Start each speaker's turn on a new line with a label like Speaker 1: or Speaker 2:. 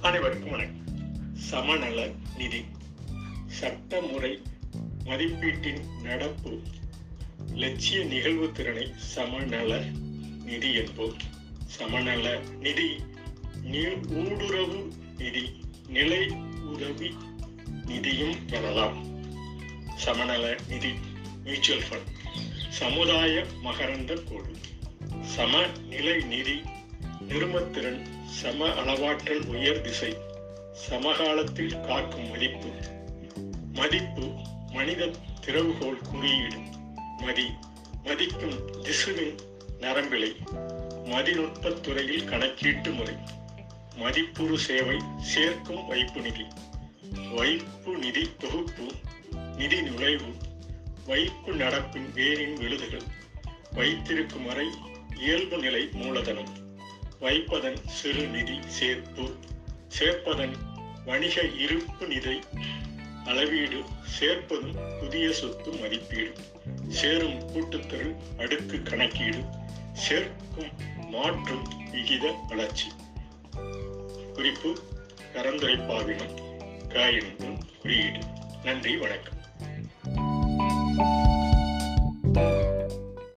Speaker 1: அனைவருக்கும் வணக்கம். சமநல நிதி. சட்டமுறை மதிப்பீட்டின் நடப்பு. லட்சிய நிகழ்வு திறனை சமநல நிதி என்போம். சமநல நிதி ஊடுறவு நிதி நிலை உதவி நிதியும் பெறலாம் சமநல நிதி மியூச்சுவல் ஃபண்ட் சமுதாய மகரந்த கோடு. சமநிலை நிதி நிருமத்திறன் சம அளவாற்றல் உயர் திசை சமகாலத்தில் காக்கும் மதிப்பு. மதிப்பு மனித திறவுகோல் குறியீடு. மதி மதிக்கும் திசுவின் நரம்பிலை. மதிநுட்பத் துறையில் கணக்கீட்டு முறை. மதிப்புறு சேவை சேர்க்கும் வைப்பு நிதி. வைப்பு நிதி தொகுப்பு நிதி நுழைவு. வைப்பு நடப்பின் வேரின் விழுதுகள். வைத்திருக்கும் வரை இயல்பு நிலை மூலதனம். வைப்பதன் சிறு நிதி சேர்ப்பு சேர்ப்பதன் வணிக இருப்பு நிதி அளவீடு சேர்ப்பதும் புதிய சொத்து மதிப்பீடு சேரும் கூட்டுத்தொழில் அடுக்கு கணக்கீடு சேர்க்கும் மாற்றும் விகித வளர்ச்சி. குறிப்பு கரந்துரைப்பாவினம் காயினும் குறியீடு. நன்றி வணக்கம்.